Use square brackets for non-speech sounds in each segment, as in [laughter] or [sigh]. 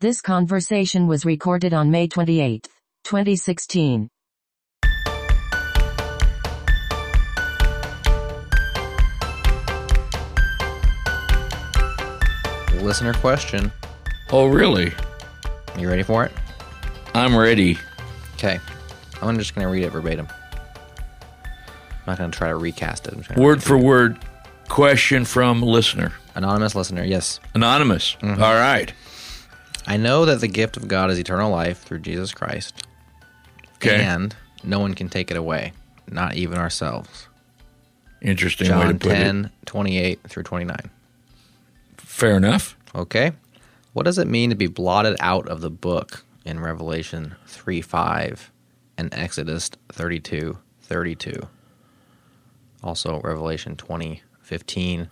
This conversation was recorded on May 28, 2016. Listener question. Oh, really? You ready for it? I'm ready. Okay. I'm just going to read it verbatim. I'm not going to try to recast it. I'm gonna Word read it. for word question from listener. Anonymous listener, yes. Anonymous. Mm-hmm. All right. I know that the gift of God is eternal life through Jesus Christ. Okay. And no one can take it away, not even ourselves. Interesting way to John put it. 10, 28 through 29. Fair enough. Okay. What does it mean to be blotted out of the book in Revelation 3 5 and Exodus 32 32? Also, Revelation 20 15,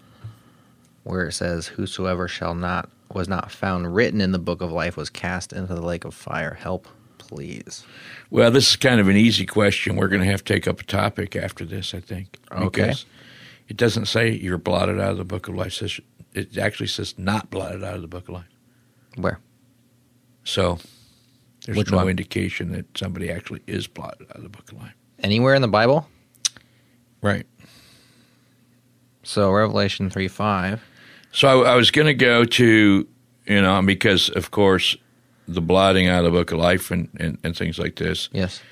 where it says, Whosoever shall not was not found written in the book of life was cast into the lake of fire. Help, please. Well, this is kind of an easy question. We're going to have to take up a topic after this, I think. Okay. It doesn't say you're blotted out of the book of life. It, actually says not blotted out of the book of life. Where? So there's Which no one? indication that somebody actually is blotted out of the book of life. Anywhere in the Bible? Right. So, Revelation 3 5. So I, I was going to go to, you know, because of course the blotting out of the book of life and, and, and things like this Yes.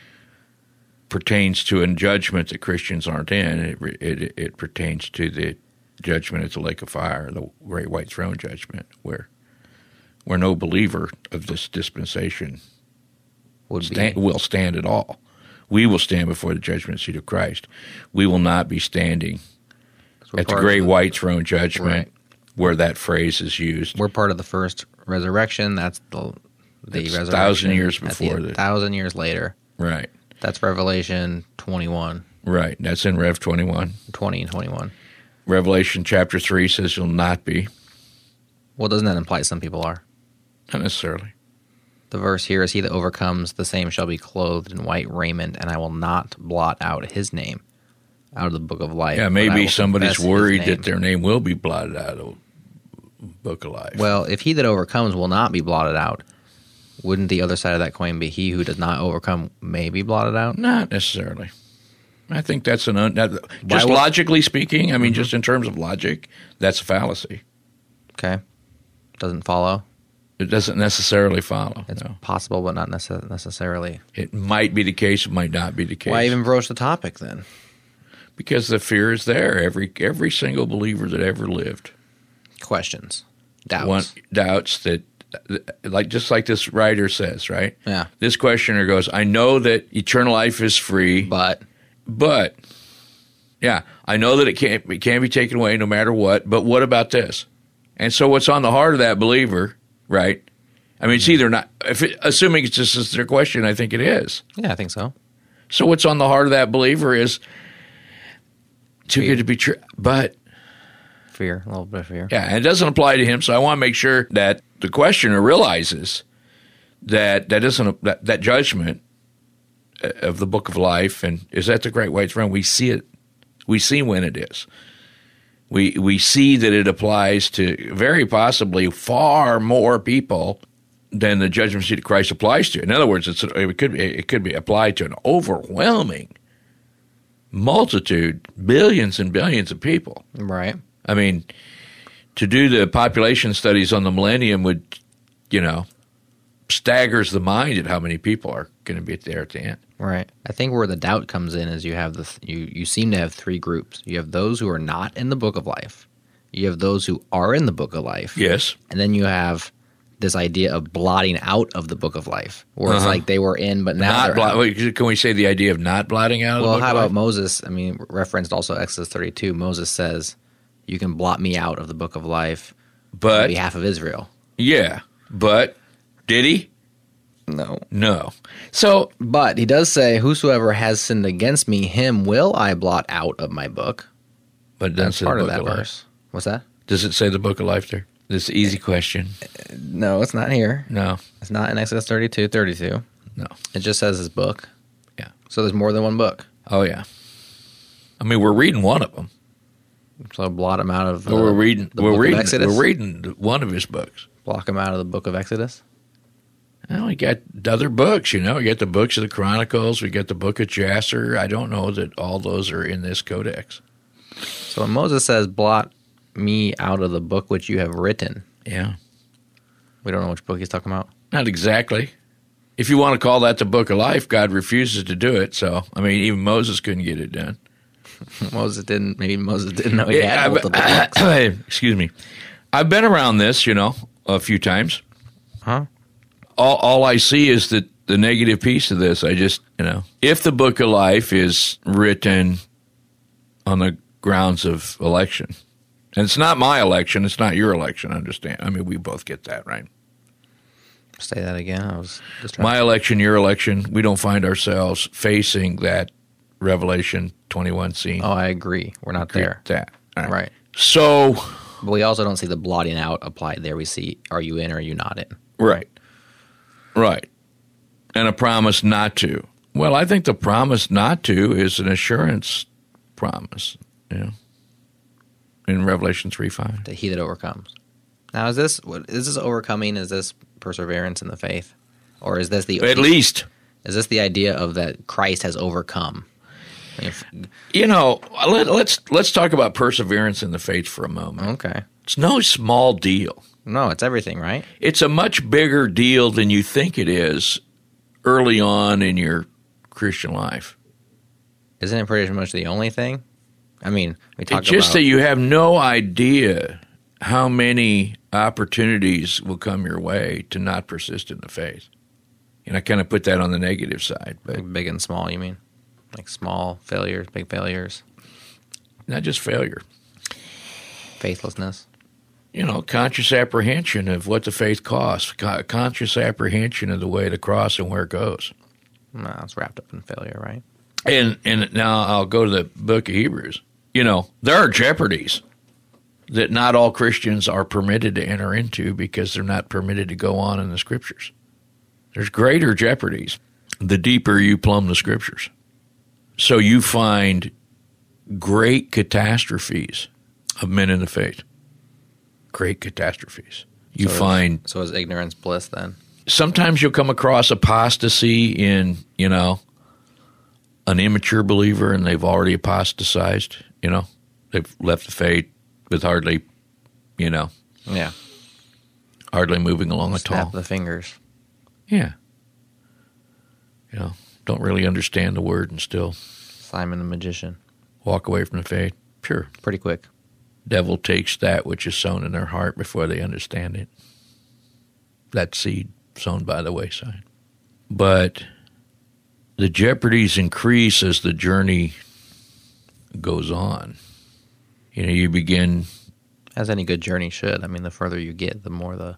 pertains to a judgment that Christians aren't in. It, it, it pertains to the judgment at the lake of fire, the great white throne judgment, where where no believer of this dispensation Would stand, will stand at all. We will stand before the judgment seat of Christ. We will not be standing at the great white throne judgment Right. Where that phrase is used. We're part of the first resurrection. That's the the a resurrection. thousand years before the- thousand years later. Right. That's Revelation 21, Right. That's in Rev 21. 20 and 21. Revelation chapter 3 says you'll not be. Well, doesn't that imply some people are? Not necessarily. The verse here is He that overcomes, the same shall be clothed in white raiment, and I will not blot out his name out of the book of life. Yeah, maybe somebody's worried that their name will be blotted out of book of life. Well, if he that overcomes will not be blotted out, wouldn't the other side of that coin be he who does not overcome may be blotted out? not necessarily. I think that's an un, that, just would- Mm-hmm. logically speaking. I mean, just in terms of logic, that's a fallacy. Okay. Doesn't follow. It doesn't necessarily follow. It's no. possible, but not necess- necessarily. It might be the case. It might not be the case. Why even broach the topic then? because the fear is there. Every every single believer that ever lived Questions, doubts. one doubts that like just like this writer says right Yeah. this questioner goes i know that eternal life is free But but yeah i know that it can't it can be taken away no matter what but what about this and so what's on the heart of that believer right i mean it's either not if it, assuming it's just their question i think it is yeah, I think so. so what's on the heart of that believer is too good to be true but Fear, a little bit of fear. Yeah, and it doesn't apply to him. So I want to make sure that the questioner realizes that that isn't that, that judgment uh, of the book of life and is that the great white throne. We see it. We see when it is. We we see that it applies to very possibly far more people than the judgment seat of Christ applies to. In other words, it's it could be it could be applied to an overwhelming multitude, billions and billions of people. Right. I mean, to do the population studies on the millennium would, you know, staggers the mind at how many people are going to be there at the end. Right. I think where the doubt comes in is you have the th- you you seem to have three groups. You have those who are not in the book of life. You have those who are in the book of life. Yes. And then you have this idea of blotting out of the book of life, where it's Uh-huh. like they were in, but now Not they're out. wait, can we say the idea of not blotting out? of the Well, how about? Moses? I mean, referenced also Exodus 32. Moses says, "You can blot me out of the book of life but on behalf of Israel." yeah, but did he? No. No. So But he does say, "Whosoever has sinned against me, him will I blot out of my book." but it doesn't That's say part the of that of life. verse. What's that? Does it say the book of life there? This easy question. No, it's not here. No. It's not in Exodus 32, 32. No. It just says his book. Yeah. So there's more than one book. Oh yeah. I mean, we're reading one of them. So blot him out of. Uh, we're reading. the We're book of reading. Exodus. We're reading one of his books. Block him out of the book of Exodus. Well, we got other books, you know. We got the books of the Chronicles. We got the book of Jasher. I don't know that all those are in this codex. So when Moses says, "Blot me out of the book which you have written," Yeah, we don't know which book he's talking about. not exactly. If you want to call that the book of life, God refuses to do it. So, I mean, even Moses couldn't get it done. [laughs] Moses didn't. Maybe Moses didn't know he Yeah, had multiple [coughs] books. [coughs] excuse me. I've been around this, you know, a few times. Huh? All, all I see is that the negative piece of this. I just, you know, if the book of life is written on the grounds of election, and it's not my election, it's not your election, understand? I mean, we both get that, right? Say that again. I was. My election, your election, we don't find ourselves facing that Revelation 21 scene. oh, I agree. We're not there. That. Right. So, But we also don't see the blotting out applied there. We see, are you in or are you not in? Right. Right. And a promise not to. Well, I think the promise not to is an assurance promise, you know, in Revelation 3 5. The he that overcomes. Now, is this what is this overcoming? Is this perseverance in the faith, or is this the At least, is this the idea of that Christ has overcome? If- you know, let, let's let's talk about perseverance in the faith for a moment. okay, It's no small deal. no, it's everything, right? It's a much bigger deal than you think it is early on in your Christian life. Isn't it pretty much the only thing? I mean, we talk It's just about that you have no idea how many opportunities will come your way to not persist in the faith. And I kind of put that on the negative side, but big and small. You mean like small failures, big failures, not just failure. faithlessness? You know, conscious apprehension of what the faith costs, co- conscious apprehension of the way the cross and where it goes. No, it's wrapped up in failure, right? And and now I'll go to the book of Hebrews. You know, there are jeopardies that not all Christians are permitted to enter into because they're not permitted to go on in the scriptures. There's greater jeopardies the deeper you plumb the scriptures. So you find great catastrophes of men in the faith. Great catastrophes. You So is- find So is ignorance bliss then? sometimes you'll come across apostasy in you know an immature believer and they've already apostatized you know they've left the faith with hardly you know Yeah. hardly moving along at Snap all the fingers. yeah you know don't really understand the word and still Simon the magician. walk away from the faith sure Pretty quick. devil takes that which is sown in their heart before they understand it that seed sown by the wayside but the jeopardies increase as the journey goes on you know you begin As any good journey should. I mean, the further you get, the more the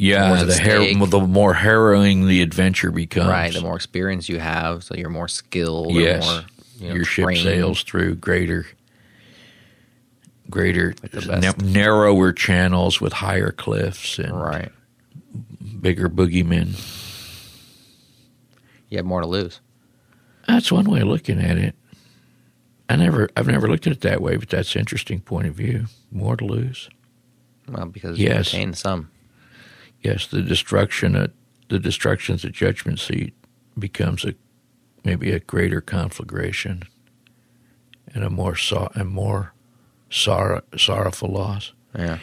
yeah the har- the more harrowing the adventure becomes right. The more experience you have, so you're more skilled. yes Or more, you know, your ship trained. sails through greater greater na- narrower channels with higher cliffs and Right. bigger boogeymen You have more to lose. That's one way of looking at it. I never, I've never looked at it that way, but that's an interesting point of view. More to lose. Well, because Yes. you retain some. Yes, the destruction at the destructions at judgment seat becomes a maybe a greater conflagration and a more so, a more sorrow, sorrowful loss. Yeah.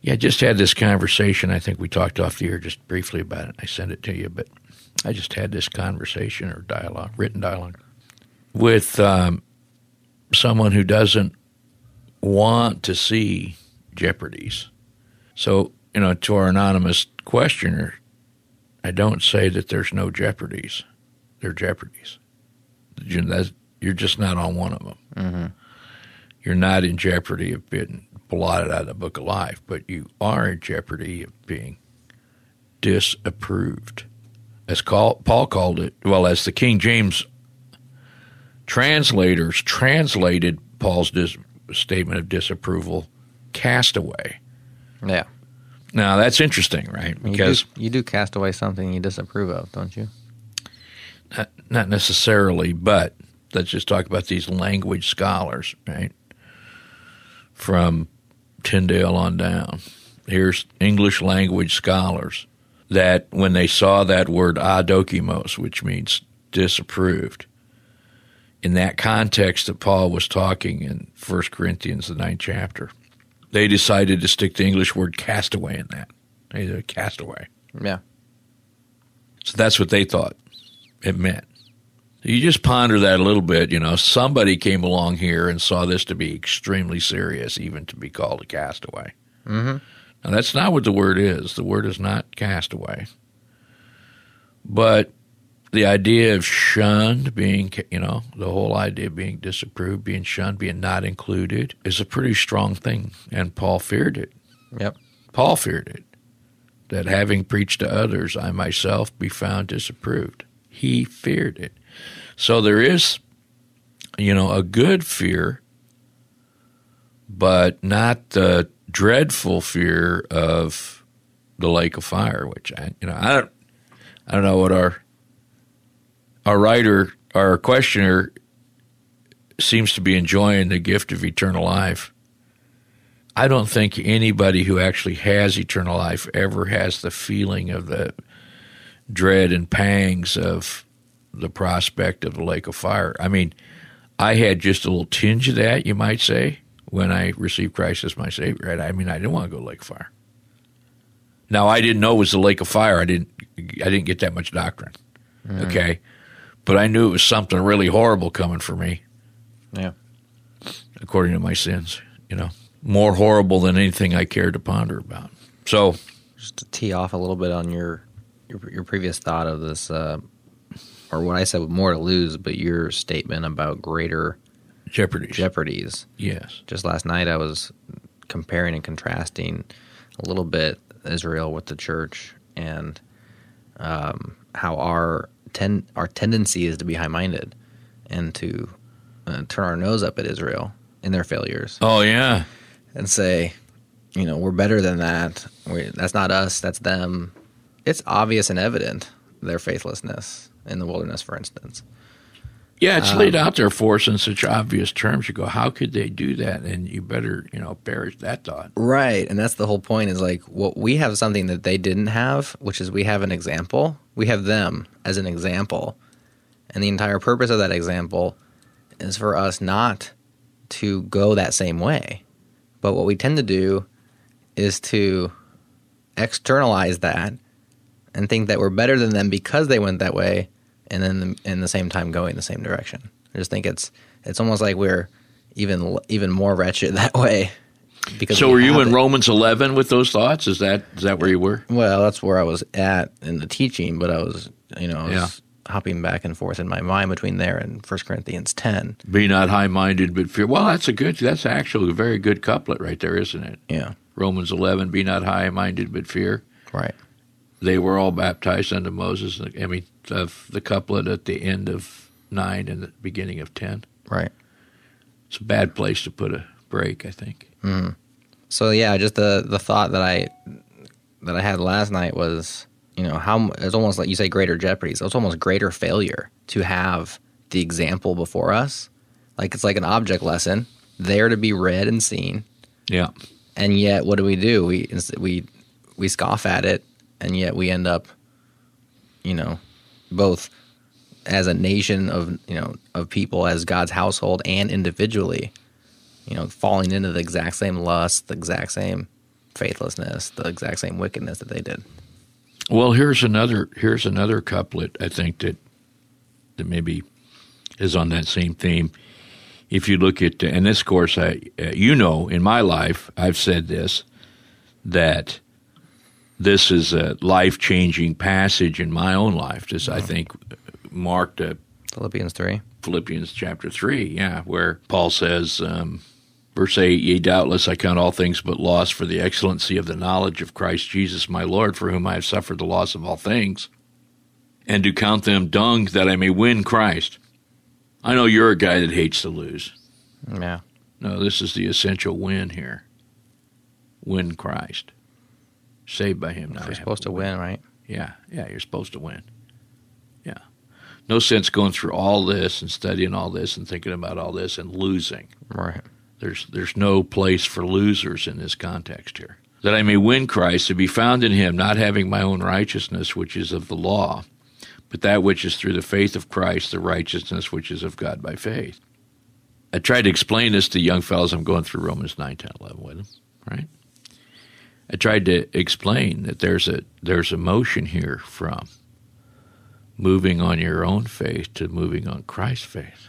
Yeah, I just had this conversation. I think we talked off the air just briefly about it. I sent it to you, but I just had this conversation or dialogue, written dialogue, with um, someone who doesn't want to see jeopardies. So, you know, to our anonymous questioner, I don't say that there's no jeopardies. There are jeopardies. You're just not on one of them. Mm-hmm. You're not in jeopardy of being blotted out of the book of life, but you are in jeopardy of being disapproved. As call, Paul called it, well, as the King James translators translated Paul's dis, statement of disapproval, castaway. Yeah. Now, that's interesting, right? You Because do, you do cast away something you disapprove of, don't you? not, not necessarily, but let's just talk about these language scholars, right? From Tyndale on down. Here's English language scholars that when they saw that word adokimos, which means disapproved, in that context that Paul was talking in 1 Corinthians, the ninth chapter, they decided to stick the English word castaway in that. They said castaway. Yeah. So that's what they thought it meant. You just ponder that a little bit. You know, somebody came along here and saw this to be extremely serious, even to be called a castaway. Mm-hmm. Now, that's not what the word is. The word is not castaway. But the idea of shunned, being, you know, the whole idea of being disapproved, being shunned, being not included, is a pretty strong thing. And Paul feared it. Yep. Paul feared it. That having preached to others, I myself be found disapproved. He feared it. So there is, you know, a good fear, but not the dreadful fear of the lake of fire. Which I, you know, I don't, I don't know what our our writer, our questioner, seems to be enjoying the gift of eternal life. I don't think anybody who actually has eternal life ever has the feeling of the dread and pangs of the prospect of the lake of fire. I mean, I had just a little tinge of that, you might say, when I received Christ as my Savior. Right? I mean, I didn't want to go to lake of fire. Now, I didn't know it was the lake of fire. I didn't. I didn't get that much doctrine. Mm. Okay, but I knew it was something really horrible coming for me. Yeah, according to my sins, you know, more horrible than anything I cared to ponder about. So, just to tee off a little bit on your your, your previous thought of this. Uh, or what I said with more to lose, but your statement about greater jeopardies. Jeopardies. Yes. Just last night, I was comparing and contrasting a little bit Israel with the church and um, how our ten our tendency is to be high minded and to uh, turn our nose up at Israel in their failures. Oh yeah, and say, you know, we're better than that. We, that's not us. That's them. It's obvious and evident their faithlessness in the wilderness, for instance. Yeah, it's um, laid out there for us in such obvious terms. You go, how could they do that? And you better, you know, perish that thought. Right, and that's the whole point. Is like, well, we have something that they didn't have, which is we have an example. We have them as an example, and the entire purpose of that example is for us not to go that same way. But what we tend to do is to externalize that and think that we're better than them because they went that way, and then in the same time going the same direction. I just think it's it's almost like we're even even more wretched [laughs] that way. Because so, were you in it. Romans eleven with those thoughts? Is that is that where you were? Well, that's where I was at in the teaching, but I was you know I was yeah. hopping back and forth in my mind between there and 1 Corinthians ten. Be not high minded, but fear. Well, that's a good. That's actually a very good couplet right there, isn't it? Yeah. Romans eleven. Be not high minded, but fear. Right they were all baptized unto Moses. I mean, of the couplet at the end of nine and the beginning of ten. Right. It's a bad place to put a break, I think. Mm. So yeah, just the the thought that I that I had last night was, you know, how it's almost like you say greater jeopardy. So it's almost greater failure to have the example before us. Like it's like an object lesson there to be read and seen. Yeah. And yet, what do we do? We we we scoff at it and yet we end up, you know, both as a nation of you know of people, as God's household, and individually, you know, falling into the exact same lust, the exact same faithlessness, the exact same wickedness that they did. Well, here's another here's another couplet I think that that maybe is on that same theme. If you look at and this course, I uh, you know in my life I've said this that this is a life changing passage in my own life. This, I think, marked a Philippians 3. Philippians chapter 3, yeah, where Paul says, um, verse 8, Yea, doubtless I count all things but loss for the excellency of the knowledge of Christ Jesus my Lord, for whom I have suffered the loss of all things, and do count them dung that I may win Christ. I know you're a guy that hates to lose. Yeah. No, this is the essential win here. Win Christ saved by Him. Now you're supposed to win, right? Yeah, yeah, you're supposed to win. Yeah, no sense going through all this and studying all this and thinking about all this and losing. Right. There's there's no place for losers in this context here. that I may win Christ, to be found in him, not having my own righteousness, which is of the law, but that which is through the faith of Christ, the righteousness which is of God by faith. I tried to explain this to young fellows. I'm going through Romans 9, 10, 11 with them, right? I tried to explain that there's a there's a motion here from moving on your own faith to moving on Christ's faith.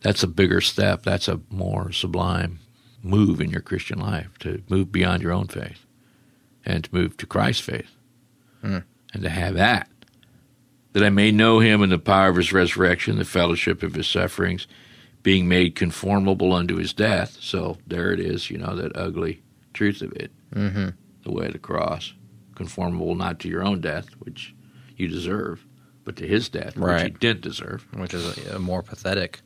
That's a bigger step. That's a more sublime move in your Christian life to move beyond your own faith and to move to Christ's faith Mm. and to have that. That I may know him in the power of his resurrection, the fellowship of his sufferings, being made conformable unto his death. So there it is, you know, that ugly truth of it, Mm-hmm. the way of the cross, conformable not to your own death, which you deserve, but to his death, which you didn't deserve. Which is a, a more pathetic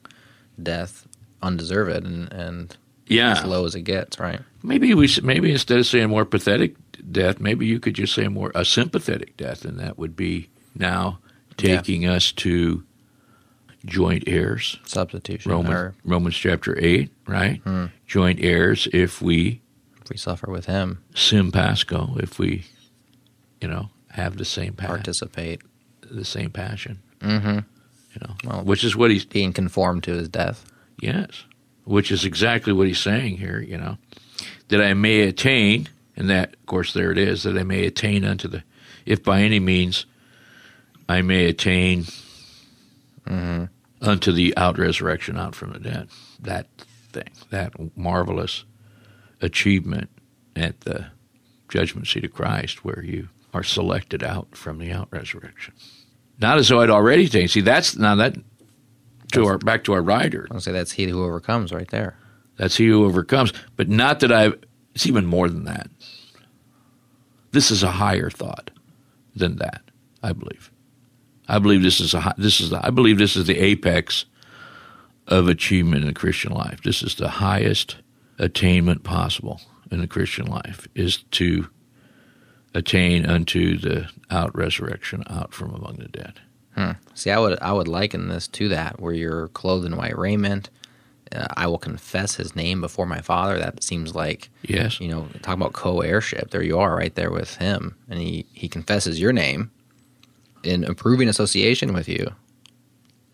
death, undeserved, and, and Yeah, as low as it gets, right? maybe we maybe instead of saying more pathetic death, maybe you could just say more a sympathetic death, and that would be now Yeah. taking us to joint heirs. Substitution. Romans, Or Romans chapter 8, right? Hmm. Joint heirs if we if we suffer with him, sim pasco, if we, you know, have the same pa- participate. the same passion, Mm-hmm. you know, Well- which is what he's, Being conformed to his death. yes, which is exactly what he's saying here, you know, that I may attain, and that, of course, there it is, that I may attain unto the, if by any means I may attain unto the out resurrection out from the dead. That thing, that marvelous achievement at the judgment seat of Christ where you are selected out from the out resurrection. Not as though I'd already attained. See, that's now that to our back to our rider. I'll say that's he who overcomes right there. That's he who overcomes. But not that I've. It's even more than that. This is a higher thought than that. I believe. I believe this is a. hi- This is. The, I believe this is the apex of achievement in the Christian life. This is the highest attainment possible in the Christian life is to attain unto the out resurrection out from among the dead. See, I would I would liken this to that, where you're clothed in white raiment. Uh, I will confess His name before my Father. That seems like Yes. you know, talk about co-heirship. There you are, right there with Him, and He He confesses your name in approving association with you.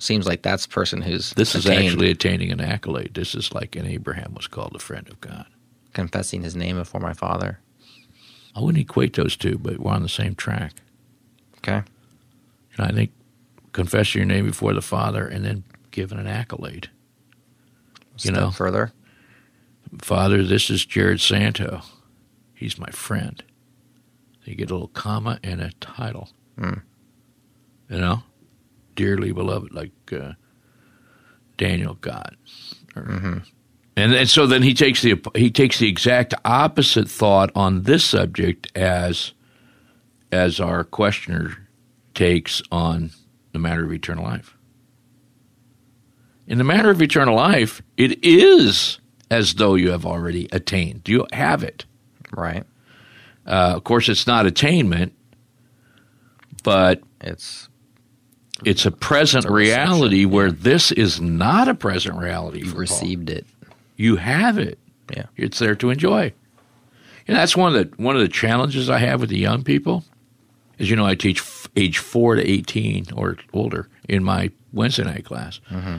Seems like that's the person who's This is attained actually attaining an accolade. This is like an Abraham was called a friend of God. confessing His name before my Father. I wouldn't equate those two, but we're on the same track. Okay, And I think confessing your name before the Father and then giving an accolade. Step know. further. Father, this is Jared Santo. He's my friend. You get a little comma and a title. Hmm. You know, dearly beloved, like uh, Daniel got. Or- And and so then he takes the he takes the exact opposite thought on this subject as as our questioner takes on the matter of eternal life. In the matter of eternal life, it is as though you have already attained. You have it. Right. Uh, of course, it's not attainment, but It's it's a present It's a reception, reality where this is not a present reality. you've for Paul. received it. You have it. Yeah. It's there to enjoy. And that's one of the one of the challenges I have with the young people. Is you know I teach f- age four to eighteen or older in my Wednesday night class, mm-hmm.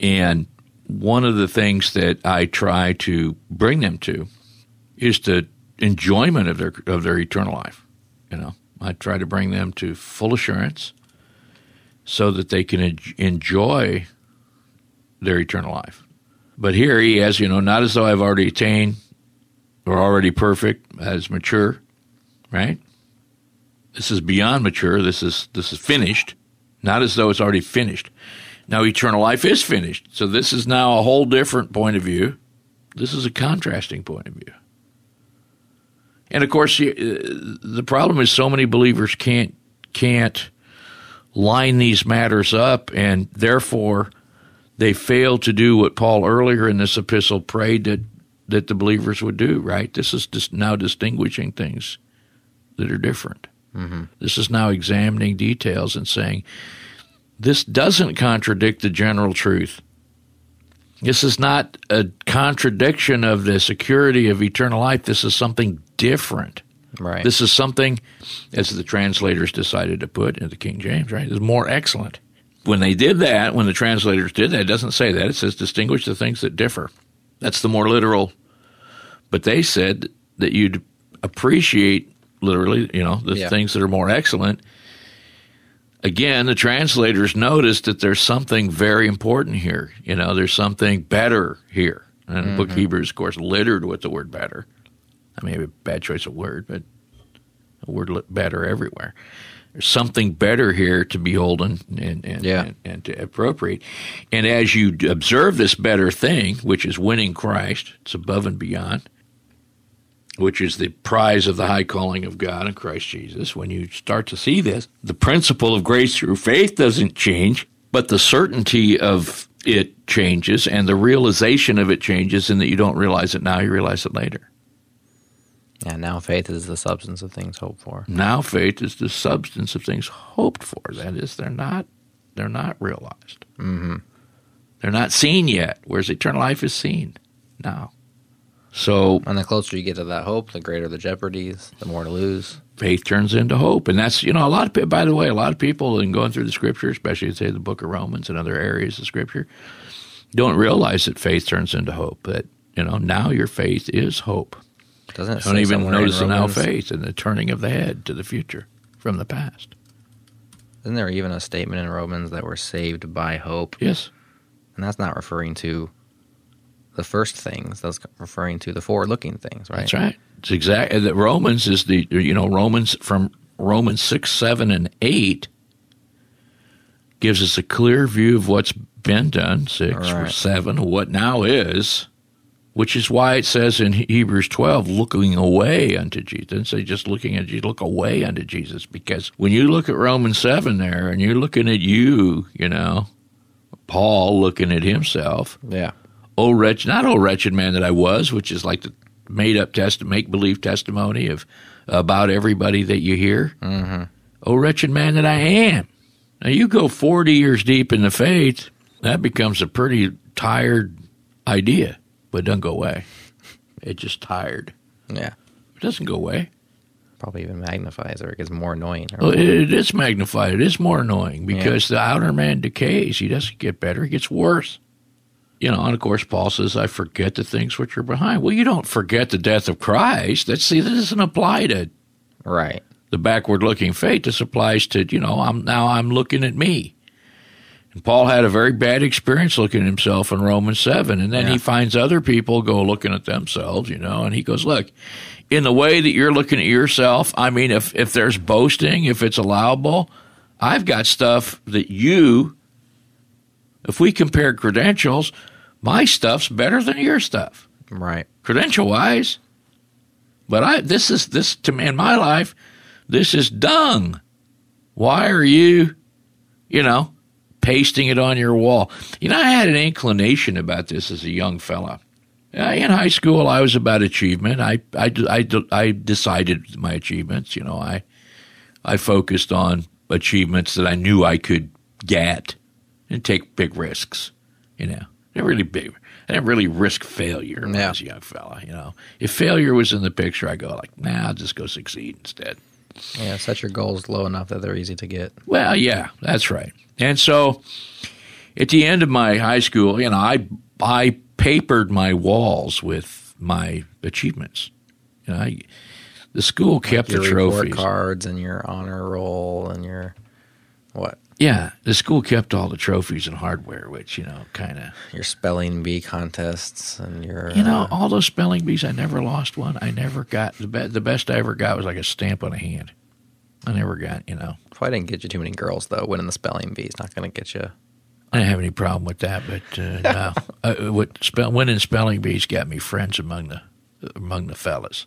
and one of the things that I try to bring them to is the enjoyment of their of their eternal life. You know, I try to bring them to full assurance, so that they can en- enjoy their eternal life. But here he has, you know, not as though I've already attained or already perfect, as mature, right? This is beyond mature. This is this is finished, not as though it's already finished. Now eternal life is finished. So this is now a whole different point of view. This is a contrasting point of view. And of course, uh, the problem is so many believers can't can't line these matters up, and therefore they fail to do what Paul earlier in this epistle prayed that that the believers would do. Right? This is just now distinguishing things that are different. Mm-hmm. This is now examining details and saying this doesn't contradict the general truth This is not a contradiction of the security of eternal life. This is something different. Right. This is something, as the translators decided to put into King James, right, is more excellent. When they did that, when the translators did that, it doesn't say that. It says distinguish the things that differ. That's the more literal. But they said that you'd appreciate literally, you know, the Yeah. things that are more excellent. Again, the translators noticed that there's something very important here. You know, there's something better here. And the book of Hebrews, of course, littered with the word better. I mean, a bad choice of word, but a word better everywhere. There's something better here to behold and, and, and, Yeah. and, and to appropriate. And as you observe this better thing, which is winning Christ, it's above and beyond, which is the prize of the high calling of God in Christ Jesus. When you start to see this, the principle of grace through faith doesn't change, but the certainty of it changes and the realization of it changes, and that you don't realize it now, you realize it later. Yeah. Now faith is the substance of things hoped for. Now faith is the substance of things hoped for. That is, they're not they're not realized. Mm-hmm. They're not seen yet. Whereas eternal life is seen now. So And the closer you get to that hope, the greater the jeopardies, the more to lose. faith turns into hope, and that's you know a lot of by the way, a lot of people in going through the scripture, especially say the Book of Romans and other areas of scripture, don't realize that faith turns into hope. That you know now your faith is hope. Doesn't it Don't even in notice Romans- faith and the turning of the head to the future from the past. Isn't there even a statement in Romans that we're saved by hope? Yes. And that's not referring to the first things. That's referring to the forward-looking things, right? That's right. It's exactly that Romans is the you know Romans from Romans six, seven, and eight gives us a clear view of what's been done. Six or seven, what now is, which is why it says in Hebrews twelve, looking away unto Jesus. It say just looking at Jesus, look away unto Jesus, because when you look at Romans seven there, and you're looking at you, you know, Paul looking at himself, Yeah. oh wretched not oh wretched man that I was, which is like the made up test make believe testimony of about everybody that you hear. Mm-hmm. Oh wretched man that I am. Now you go forty years deep in the faith, that becomes a pretty tired idea, but it doesn't go away. It's just tired. Yeah. It doesn't go away. Probably even magnifies or it gets more annoying. Or Well, it, it is magnified. It is more annoying because the outer man decays. He doesn't get better. He gets worse. You know, and of course, Paul says, "I forget the things which are behind." Well, you don't forget the death of Christ. That see, that doesn't apply to right. the backward-looking faith. This applies to you know, I'm now I'm looking at me. And Paul had a very bad experience looking at himself in Romans seven, and then Yeah. he finds other people go looking at themselves, you know, and he goes, "Look, in the way that you're looking at yourself, I mean, if if there's boasting, if it's allowable, I've got stuff that you, if we compare credentials, my stuff's better than your stuff, Right. credential wise. But I this is this to me in my life, this is dung. Why are you, you know, pasting it on your wall? You know, I had an inclination about this as a young fella. Uh, in high school, I was about achievement. I, I, I, I decided my achievements. You know, I, I focused on achievements that I knew I could get and take big risks. You know, they're really big. I didn't really risk failure Yeah. was a young fella. You know, if failure was in the picture, I go like, nah, I'll just go succeed instead. Yeah. Set your goals low enough that they're easy to get. Well, yeah, that's right. And so at the end of my high school, you know, I I papered my walls with my achievements. You know, I, the school kept your the trophies. cards and your honor roll and your what? Yeah, the school kept all the trophies and hardware, which you know, kind of Your spelling bee contests and your you know, uh, all those spelling bees. I never lost one. I never got the be- the best I ever got was like a stamp on a hand. I never got you know. probably didn't get you too many girls though. Winning the spelling bee is not going to get you. I didn't have any problem with that, but uh, [laughs] no. uh, what spell, winning spelling bees got me friends among the among the fellas.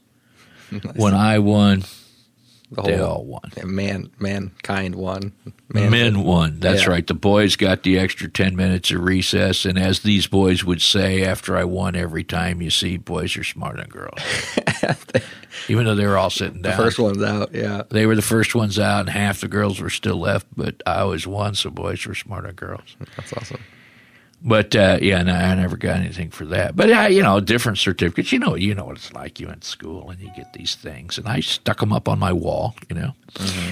[laughs] When I won, The they whole all won. man mankind won. Men won. That's Yeah. right. The boys got the extra ten minutes of recess, and as these boys would say after I won every time, you see, boys are smarter than girls. [laughs] Even though they were all sitting down, The first one's out. Yeah. they were the first ones out, and half the girls were still left. But I always won, so boys were smarter than girls. That's awesome. But uh, yeah, no, I never got anything for that. But yeah, you know, different certificates. You know, you know what it's like. You went to school and you get these things, and I stuck them up on my wall. You know,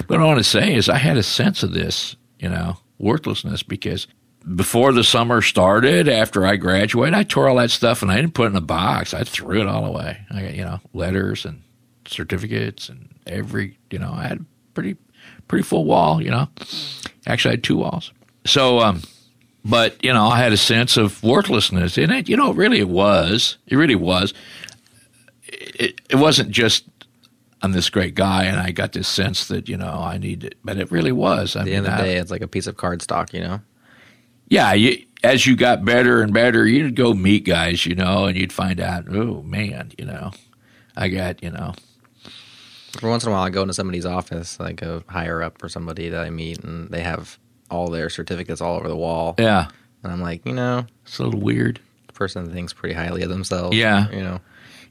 what I want to say is I had a sense of this, you know, worthlessness because before the summer started, after I graduated, I tore all that stuff and I didn't put it in a box. I threw it all away. I got you know letters and certificates and every you know I had a pretty pretty full wall. You know, actually I had two walls. So. um but you know, I had a sense of worthlessness in it. You know, really, it was. It really was. It, it wasn't just I'm this great guy, and I got this sense that you know I need it, but it really was. I At the mean, end of the I- day, it's like a piece of cardstock, you know? yeah. You, as you got better and better, you'd go meet guys, you know, and you'd find out, oh man, you know, I got, you know, Every once in a while, I go into somebody's office, like a higher up or somebody that I meet, and they have all their certificates all over the wall. yeah, And I'm like, you know, it's a little weird. person thinks pretty highly of themselves. Yeah. You know,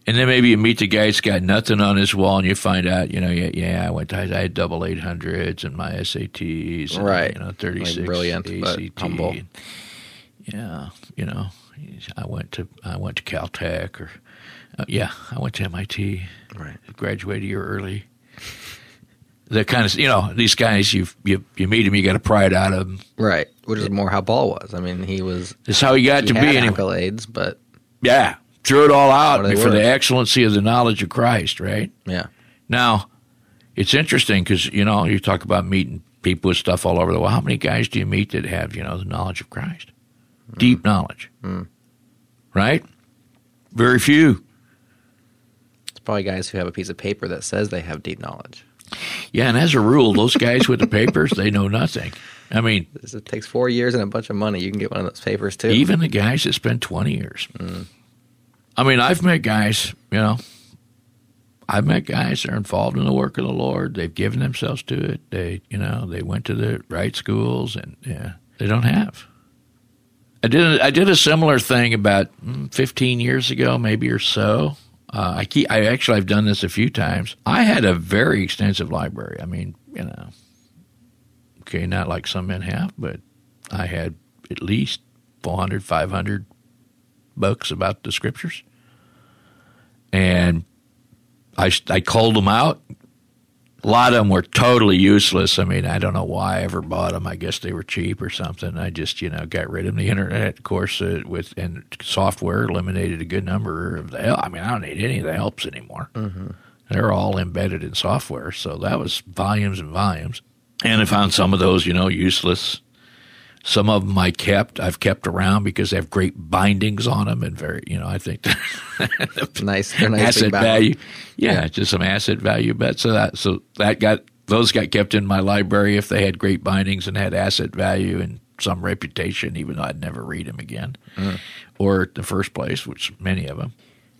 And then maybe you meet the guy that's got nothing on his wall, and you find out, you know, yeah, yeah, I went, to, I had double eight hundreds and my SATs, and, Right. You know, thirty six Like brilliant, but ACT. humble. Yeah, you know, I went to I went to Caltech, or uh, yeah, I went to MIT, right. graduated a year early. The kind of you know these guys you you you meet them, you got to pry it out of them. Right. Which is more how Paul was. I mean, he was, it's how he got he to be anyway. accolades, but Yeah, threw it all out for the excellency of the knowledge of Christ, right? yeah. Now, it's interesting because you know you talk about meeting people with stuff all over the world. How many guys do you meet that have you know the knowledge of Christ, mm. deep knowledge, mm. right? Very few. It's probably guys who have a piece of paper that says they have deep knowledge. Yeah, and as a rule, those guys with the papers they know nothing. I mean, It takes four years and a bunch of money. You can get one of those papers too. even the guys that spend twenty years. I mean, I've met guys, you know. I've met guys that are involved in the work of the Lord. They've given themselves to it. They, you know, they went to the right schools, and yeah, they don't have. I did. A, I did a similar thing about mm, fifteen years ago, maybe or so. Uh, I keep. I actually I've done this a few times. I had a very extensive library. I mean, you know, okay, not like some men have, but I had at least 400, 500 books about the scriptures. And I, I culled them out. A lot of them were totally useless. I mean, I don't know why I ever bought them. I guess they were cheap or something. I just, you know, got rid of them. The internet, of course, uh, with and software eliminated a good number of the help. I mean, I don't need any of the helps anymore. They're all embedded in software. So that was volumes and volumes. And I found some of those, you know, useless. Some of them I kept. I've kept around because they have great bindings on them and very, you know, I think [laughs] nice. They're nice asset value. Yeah, just some asset value bet. So that so that got those got kept in my library if they had great bindings and had asset value and some reputation, even though I'd never read them again, mm. or in the first place, which many of them.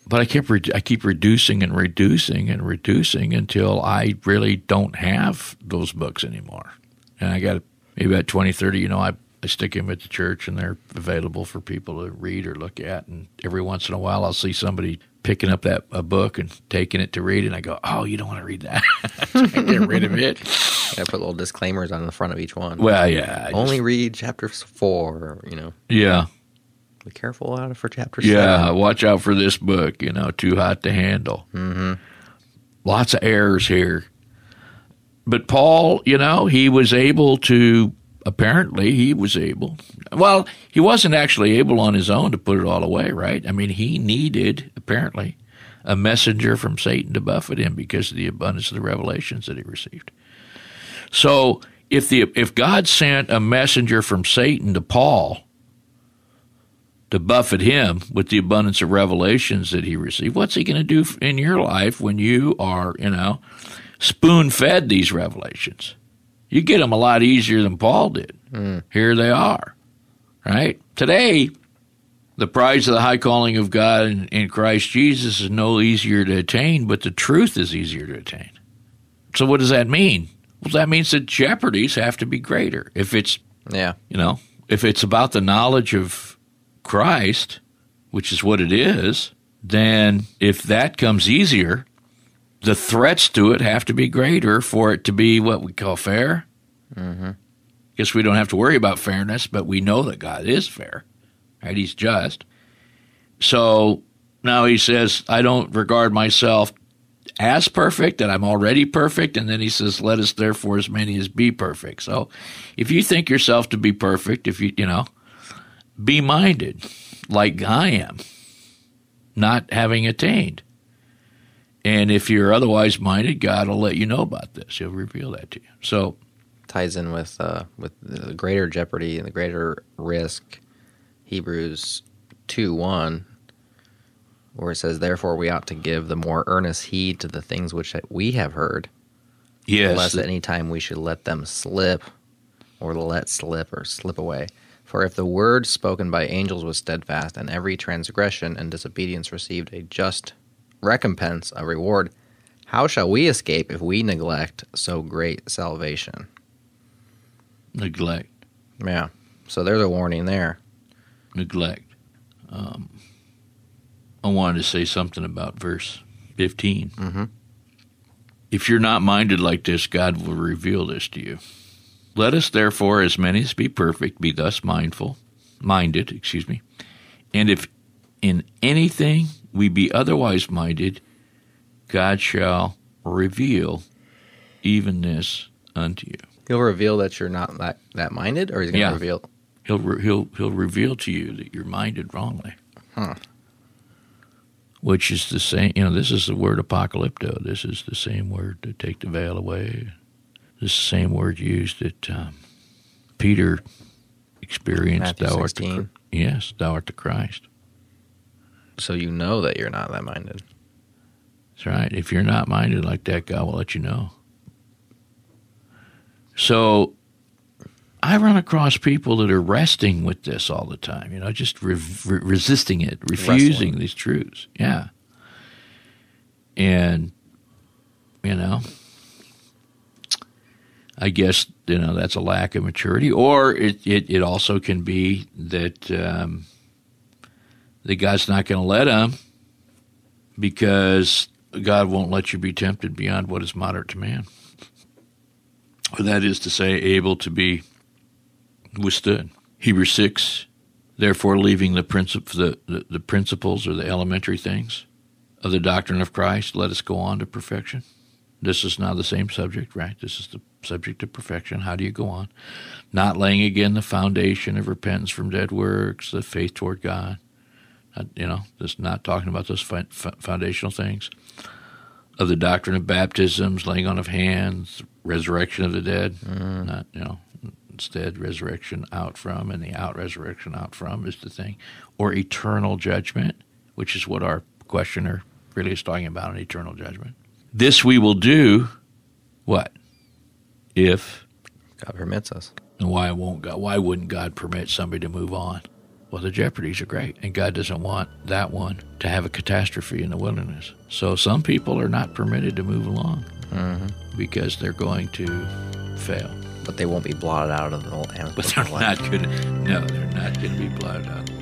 But I kept re- I keep reducing and reducing and reducing until I really don't have those books anymore. And I got maybe about 20, 30, you know, I, I stick them at the church and they're available for people to read or look at. And every once in a while, I'll see somebody picking up that a book and taking it to read, and I go, "Oh, you don't want to read that? [laughs] Get rid of it." [laughs] I put little disclaimers on the front of each one. Well, yeah, I just- Only read chapter four. You know, yeah, be careful out for chapter yeah. seven. Watch out for this book. You know, too hot to handle. Mm-hmm. Lots of errors here. But Paul, you know, he was able to. Apparently, he was able. Well, he wasn't actually able on his own to put it all away, right? I mean, he needed apparently a messenger from Satan to buffet him because of the abundance of the revelations that he received. So, if the if God sent a messenger from Satan to Paul to buffet him with the abundance of revelations that he received, what's he going to do in your life when you are, you know, spoon fed these revelations? You get them a lot easier than Paul did. Hmm. Here they are, right? Today, the prize of the high calling of God in, in Christ Jesus is no easier to attain, but the truth is easier to attain. So, what does that mean? Well, that means that jeopardies have to be greater. If it's Yeah, you know, if it's about the knowledge of Christ, which is what it is, then if that comes easier, the threats to it have to be greater for it to be what we call fair. Mm-hmm. Guess we don't have to worry about fairness, but we know that God is fair. Right? He's just. So now he says, I don't regard myself as perfect, and I'm already perfect. And then he says, Let us therefore as many as be perfect. So if you think yourself to be perfect, if you, you know, be minded like I am, not having attained. And if you're otherwise minded, God will let you know about this. He'll reveal that to you. So ties in with uh, with the greater jeopardy and the greater risk. Hebrews two one, where it says, "Therefore we ought to give the more earnest heed to the things which we have heard, yes, lest at any time we should let them slip, or let slip or slip away." For if the word spoken by angels was steadfast, and every transgression and disobedience received a just recompense, a reward, how shall we escape if we neglect so great salvation? neglect, Yeah. So there's a warning there. neglect. Um, I wanted to say something about verse 15. Mhm. If you're not minded like this, God will reveal this to you. Let us therefore, as many as be perfect, be thus mindful, minded, excuse me. And if in anything we be otherwise minded, God shall reveal even this unto you. He'll reveal that you're not that, that minded, or he's going to Yeah. reveal. He'll re- he'll he'll reveal to you that you're minded wrongly. Huh. Which is the same, you know. This is the word apocalypto. This is the same word to take the veil away. This is the same word used that um, Peter experienced. Matthew thou art the 16. Yes, thou art the Christ. So you know that you're not that minded. That's right. If you're not minded like that, God will let you know. So I run across people that are wrestling with this all the time, you know, just re- re- resisting it, refusing Wrestling. these truths. Yeah. And, you know, I guess, you know, that's a lack of maturity. Or it, it, it also can be that, um, that God's not going to let them because God won't let you be tempted beyond what is moderate to man. That is to say, able to be withstood. Hebrews 6, therefore, leaving the, princip- the, the, the principles or the elementary things of the doctrine of Christ, let us go on to perfection. This is now the same subject, right? This is the subject of perfection. How do you go on? Not laying again the foundation of repentance from dead works, the faith toward God. Not, you know, just not talking about those foundational things of the doctrine of baptisms, laying on of hands, resurrection of the dead. Mm. Not you know, instead resurrection out from, and the out resurrection out from is the thing, or eternal judgment, which is what our questioner really is talking about, an eternal judgment. This we will do. What if God permits us. and why won't God? Why wouldn't God permit somebody to move on? Well, the jeopardies are great, and God doesn't want that one to have a catastrophe in the wilderness. So some people are not permitted to move along mm-hmm. because they're going to fail. But they won't be blotted out of the Lamb's But they're not going to. No, they're not going to be blotted out.